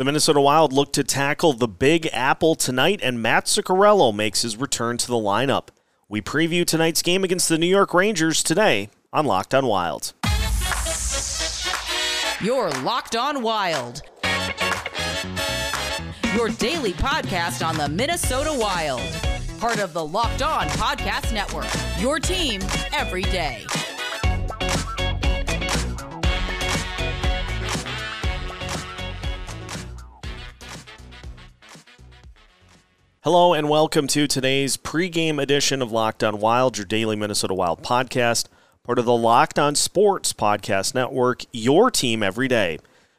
The Minnesota Wild look to tackle the Big Apple tonight, and Mats Zuccarello makes his return to the lineup. We preview tonight's game against the New York Rangers today on Locked on Wild. You're Locked on Wild. Your daily podcast on the Minnesota Wild. Part of the Locked On Podcast Network. Your team every day. Hello and welcome to today's pregame edition of Locked On Wild, your daily Minnesota Wild podcast, part of the Locked On Sports Podcast Network, your team every day.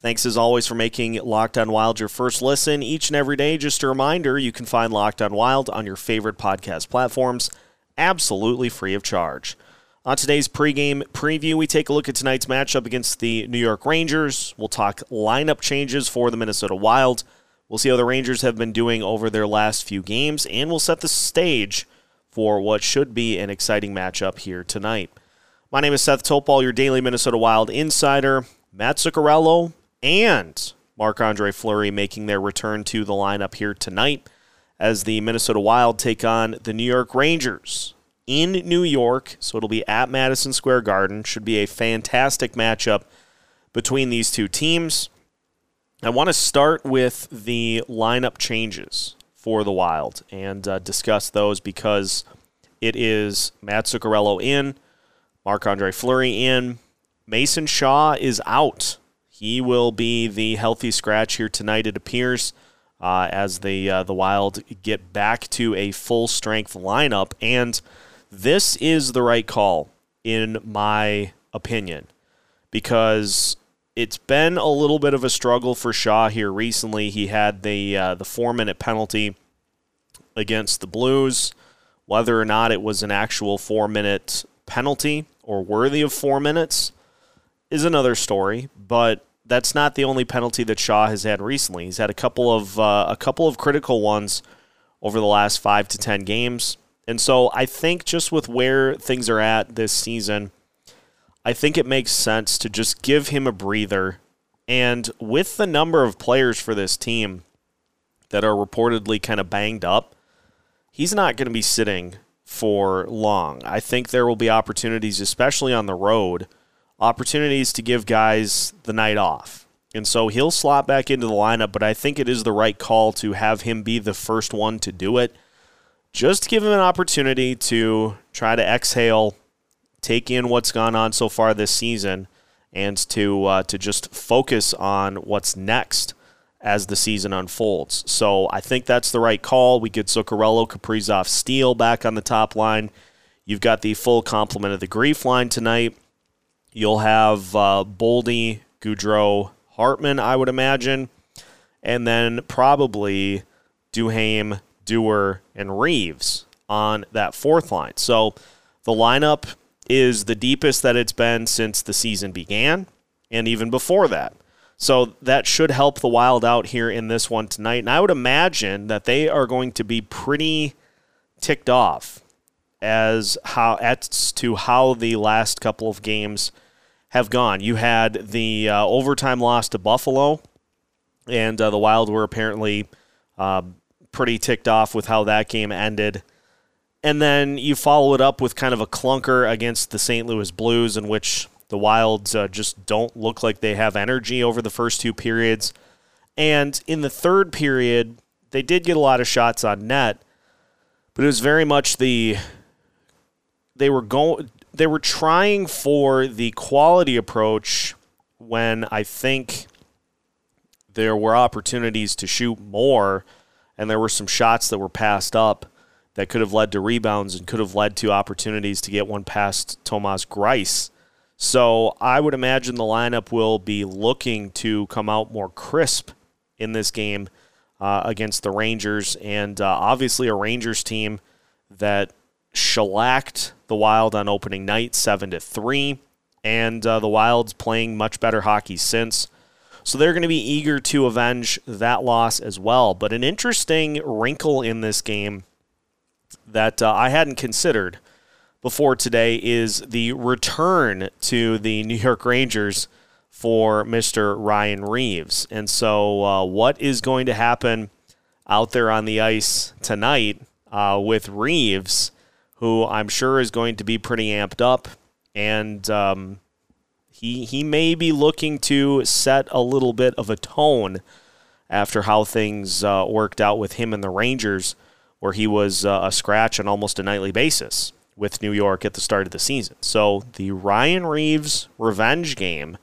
Thanks as always for making Locked On Wild your first listen each and every day. Just a reminder, you can find Locked On Wild on your favorite podcast platforms, absolutely free of charge. On today's pregame preview, we take a look at tonight's matchup against the New York Rangers. We'll talk lineup changes for the Minnesota Wild. We'll see how the Rangers have been doing over their last few games, and we'll set the stage for what should be an exciting matchup here tonight. My name is Seth Topol, your daily Minnesota Wild insider. Mats Zuccarello and Marc Andre Fleury making their return to the lineup here tonight as the Minnesota Wild take on the New York Rangers in New York. So it'll be at Madison Square Garden. Should be a fantastic matchup between these two teams. I want to start with the lineup changes for the Wild and uh, discuss those because it is Mats Zuccarello in, Marc Andre Fleury in, Mason Shaw is out. He will be the healthy scratch here tonight, it appears, uh, as the uh, the Wild get back to a full strength lineup, and this is the right call in my opinion because it's been a little bit of a struggle for Shaw here recently. He had the uh, the four minute penalty against the Blues. Whether or not it was an actual four minute penalty or worthy of four minutes is another story. But that's not the only penalty that Shaw has had recently. He's had a couple of uh, a couple of critical ones over the last five to ten games. And so I think just with where things are at this season I think it makes sense to just give him a breather. And with the number of players for this team that are reportedly kind of banged up, he's not going to be sitting for long. I think there will be opportunities, especially on the road, opportunities to give guys the night off. And so he'll slot back into the lineup, but I think it is the right call to have him be the first one to do it. Just give him an opportunity to try to exhale take in what's gone on so far this season and to uh, to just focus on what's next as the season unfolds. So I think that's the right call. We get Zuccarello, Kaprizov, Steel back on the top line. You've got the full complement of the GREEF line tonight. You'll have uh, Boldy, Gaudreau, Hartman, I would imagine, and then probably Duhaime, Dewar, and Reaves on that fourth line. So the lineup is the deepest that it's been since the season began and even before that. So that should help the Wild out here in this one tonight. And I would imagine that they are going to be pretty ticked off as how as to how the last couple of games have gone. You had the uh, overtime loss to Buffalo, and uh, the Wild were apparently uh, pretty ticked off with how that game ended and then you follow it up with kind of a clunker against the St. Louis Blues, in which the Wilds uh, just don't look like they have energy over the first two periods. And in the third period, they did get a lot of shots on net, but it was very much the they were going they were trying for the quality approach when I think there were opportunities to shoot more and there were some shots that were passed up that could have led to rebounds and could have led to opportunities to get one past Thomas Greiss. So I would imagine the lineup will be looking to come out more crisp in this game uh, against the Rangers, and uh, obviously a Rangers team that shellacked the Wild on opening night, seven to three, and uh, the Wild's playing much better hockey since. So they're going to be eager to avenge that loss as well. But an interesting wrinkle in this game that uh, I hadn't considered before today is the return to the New York Rangers for Mr. Ryan Reaves. And so, uh, what is going to happen out there on the ice tonight uh, with Reaves, who I'm sure is going to be pretty amped up, and um, he he may be looking to set a little bit of a tone after how things uh, worked out with him and the Rangers, where he was uh, a scratch on almost a nightly basis with New York at the start of the season. So the Ryan Reaves revenge game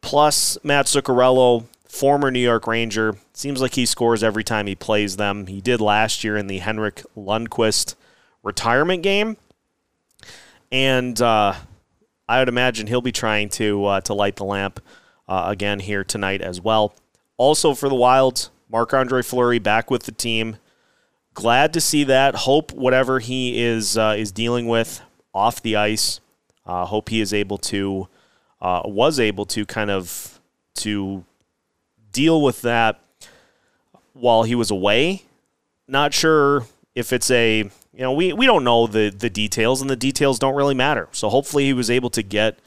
plus Mats Zuccarello, former New York Ranger. Seems like he scores every time he plays them. He did last year in the Henrik Lundqvist retirement game. And uh, I would imagine he'll be trying to uh, to light the lamp uh, again here tonight as well. Also for the Wilds, Marc Andre Fleury back with the team. Glad to see that. Hope whatever he is uh, is dealing with off the ice. Uh, hope he is able to uh, was able to kind of to deal with that while he was away. Not sure if it's a you know we, we don't know the the details and the details don't really matter. So hopefully he was able to get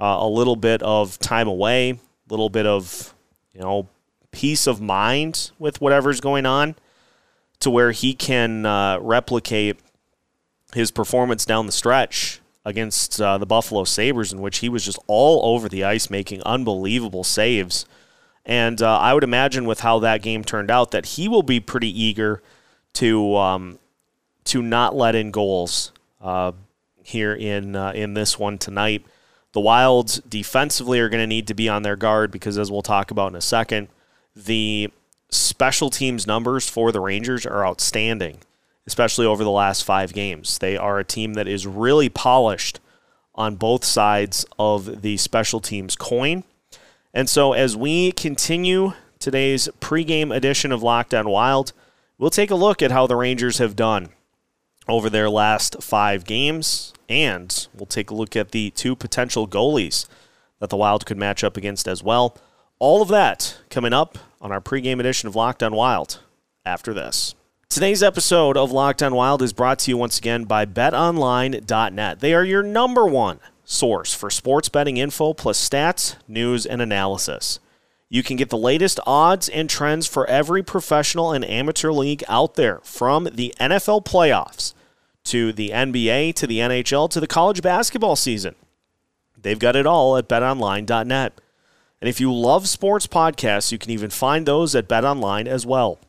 uh, a little bit of time away, a little bit of you know peace of mind with whatever's going on, to where he can uh, replicate his performance down the stretch against uh, the Buffalo Sabres, in which he was just all over the ice making unbelievable saves. And uh, I would imagine with how that game turned out that he will be pretty eager to um, to not let in goals uh, here in uh, in this one tonight. The Wilds defensively are going to need to be on their guard because, as we'll talk about in a second, the special teams numbers for the Rangers are outstanding especially over the last five games. They are a team that is really polished on both sides of the special teams coin. And so as we continue today's pregame edition of Locked On Wild, we'll take a look at how the Rangers have done over their last five games, and we'll take a look at the two potential goalies that the Wild could match up against as well. All of that coming up on our pregame edition of Locked On Wild after this. Today's episode of Locked On Wild is brought to you once again by betonline.net. They are your number one source for sports betting info plus stats, news, and analysis. You can get the latest odds and trends for every professional and amateur league out there, from the NFL playoffs to the NBA to the NHL to the college basketball season. They've got it all at betonline.net. And if you love sports podcasts, you can even find those at betonline as well.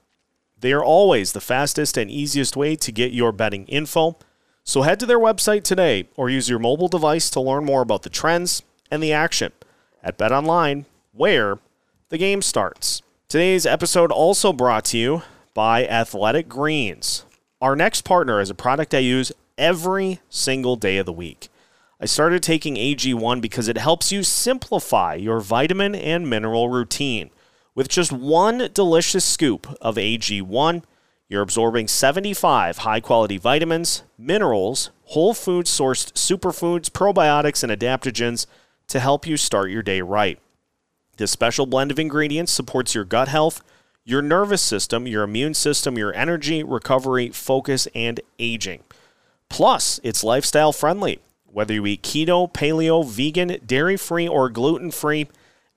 They are always the fastest and easiest way to get your betting info. So head to their website today or use your mobile device to learn more about the trends and the action at BetOnline, where the game starts. Today's episode also brought to you by Athletic Greens. Our next partner is a product I use every single day of the week. I started taking AG1 because it helps you simplify your vitamin and mineral routine. With just one delicious scoop of AG1, you're absorbing 75 high quality vitamins, minerals, whole food sourced superfoods, probiotics, and adaptogens to help you start your day right. This special blend of ingredients supports your gut health, your nervous system, your immune system, your energy, recovery, focus, and aging. Plus, it's lifestyle friendly. Whether you eat keto, paleo, vegan, dairy free, or gluten free,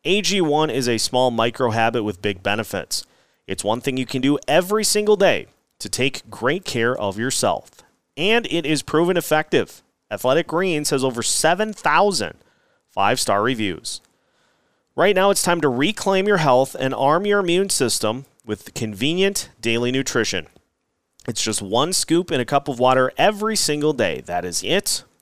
AG1 is a small micro habit with big benefits. It's one thing you can do every single day to take great care of yourself. And it is proven effective. Athletic Greens has over 7,000 five star reviews. Right now, it's time to reclaim your health and arm your immune system with convenient daily nutrition. It's just one scoop in a cup of water every single day. That is it.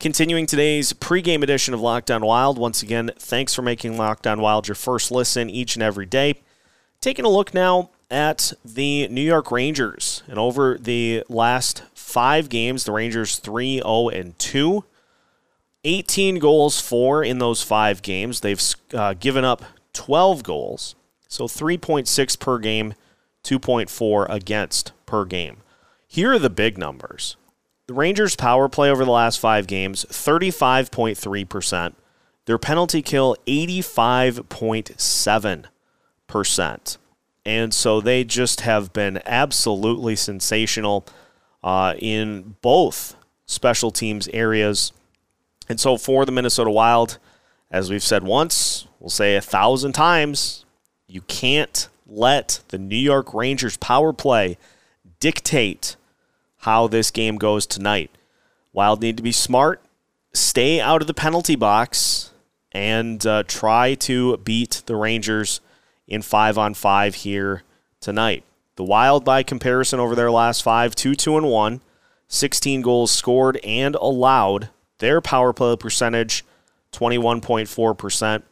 Continuing today's pregame edition of Locked On Wild, once again, thanks for making Locked On Wild your first listen each and every day. Taking a look now at the New York Rangers. And over the last five games, the Rangers 3 0 and 2. 18 goals for in those five games. They've uh, given up 12 goals. So 3.6 per game, 2.4 against per game. Here are the big numbers. The Rangers' power play over the last five games, 35.3%. Their penalty kill, 85.7%. And so they just have been absolutely sensational uh, in both special teams areas. And so for the Minnesota Wild, as we've said once, we'll say a thousand times, you can't let the New York Rangers power play dictate how this game goes tonight. Wild need to be smart, stay out of the penalty box, and uh, try to beat the Rangers in five on five here tonight. The Wild, by comparison, over their last five, 2 2 and 1, 16 goals scored and allowed. Their power play percentage, 21.4%.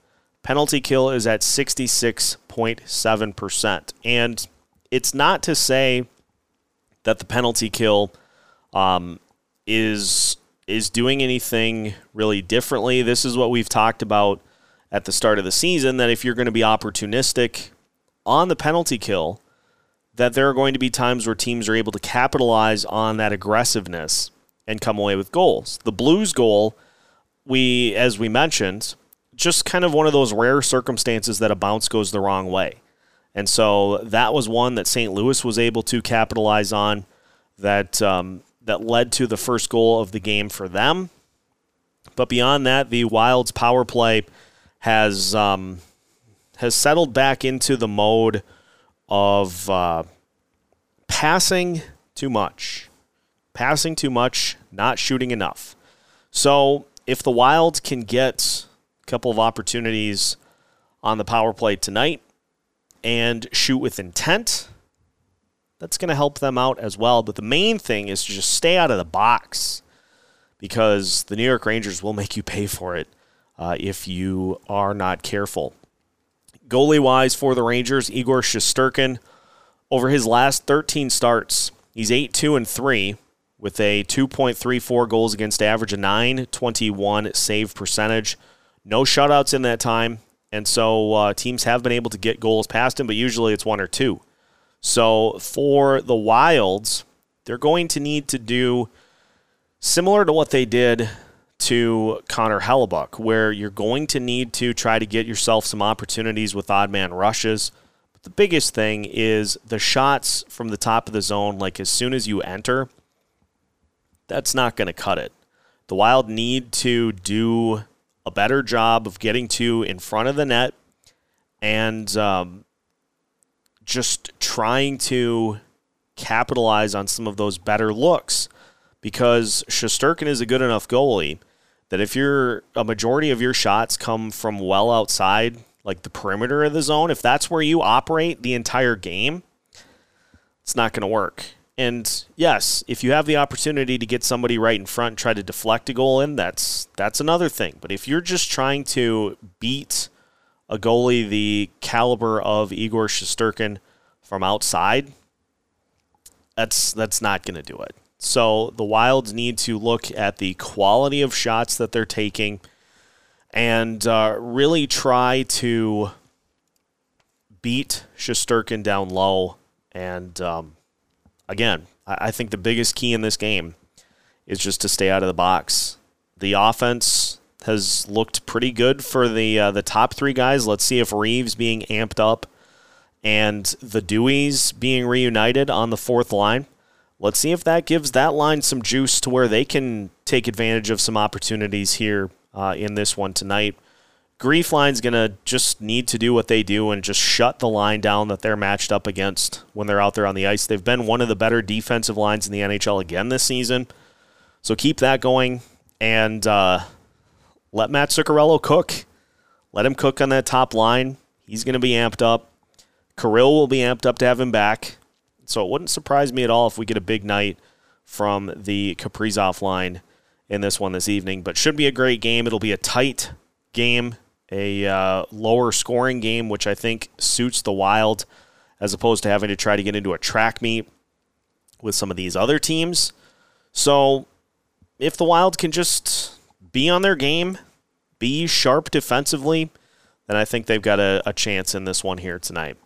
Penalty kill is at 66.7%. And it's not to say that the penalty kill um, is is doing anything really differently. This is what we've talked about at the start of the season that if you're going to be opportunistic on the penalty kill, that there are going to be times where teams are able to capitalize on that aggressiveness and come away with goals. The Blues goal, we as we mentioned, just kind of one of those rare circumstances that a bounce goes the wrong way. And so that was one that St. Louis was able to capitalize on that um, that led to the first goal of the game for them. But beyond that, the Wild's power play has um, has settled back into the mode of uh, passing too much, passing too much, not shooting enough. So if the Wild can get a couple of opportunities on the power play tonight and shoot with intent, that's going to help them out as well. But the main thing is to just stay out of the box because the New York Rangers will make you pay for it uh, if you are not careful. Goalie wise for the Rangers, Igor Shesterkin, over his last 13 starts, he's 8 2 and 3 with a 2.34 goals against average, a 921 save percentage. No shutouts in that time. And so uh, teams have been able to get goals past him, but usually it's one or two. So for the Wilds, they're going to need to do similar to what they did to Connor Hellebuyck, where you're going to need to try to get yourself some opportunities with odd man rushes. But the biggest thing is the shots from the top of the zone, like as soon as you enter, that's not going to cut it. The Wild need to do a better job of getting to in front of the net and um, just trying to capitalize on some of those better looks because Shesterkin is a good enough goalie that if you're a majority of your shots come from well outside, like the perimeter of the zone, if that's where you operate the entire game, it's not going to work. And yes, if you have the opportunity to get somebody right in front and try to deflect a goal in, that's that's another thing. But if you're just trying to beat a goalie the caliber of Igor Shesterkin from outside, that's that's not going to do it. So the Wilds need to look at the quality of shots that they're taking and uh, really try to beat Shesterkin down low. And um, again, I, think the biggest key in this game is just to stay out of the box. The offense has looked pretty good for the uh, the top three guys. Let's see if Reaves being amped up and the Deweys being reunited on the fourth line. Let's see if that gives that line some juice to where they can take advantage of some opportunities here uh, in this one tonight. GREEF line's going to just need to do what they do and just shut the line down that they're matched up against when they're out there on the ice. They've been one of the better defensive lines in the NHL again this season. So keep that going and uh, let Mats Zuccarello cook. Let him cook on that top line. He's going to be amped up. Kirill will be amped up to have him back. So it wouldn't surprise me at all if we get a big night from the Kaprizov line in this one this evening. But should be a great game. It'll be a tight game, a uh, lower scoring game, which I think suits the Wild as opposed to having to try to get into a track meet with some of these other teams. So if the Wild can just be on their game, be sharp defensively, then I think they've got a, a chance in this one here tonight.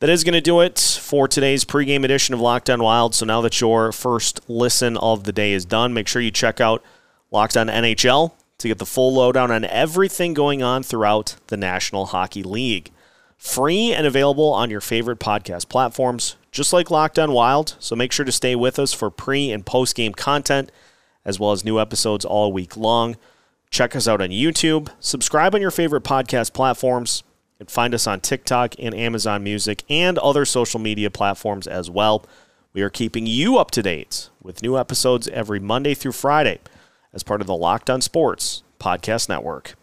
That is going to do it for today's pregame edition of Locked On Wild. So now that your first listen of the day is done, make sure you check out Locked On NHL to get the full lowdown on everything going on throughout the National Hockey League. Free and available on your favorite podcast platforms, just like Locked On Wild. So make sure to stay with us for pre and post game content, as well as new episodes all week long. Check us out on YouTube. Subscribe on your favorite podcast platforms. And find us on TikTok and Amazon Music and other social media platforms as well. We are keeping you up to date with new episodes every Monday through Friday as part of the Locked On Sports Podcast Network.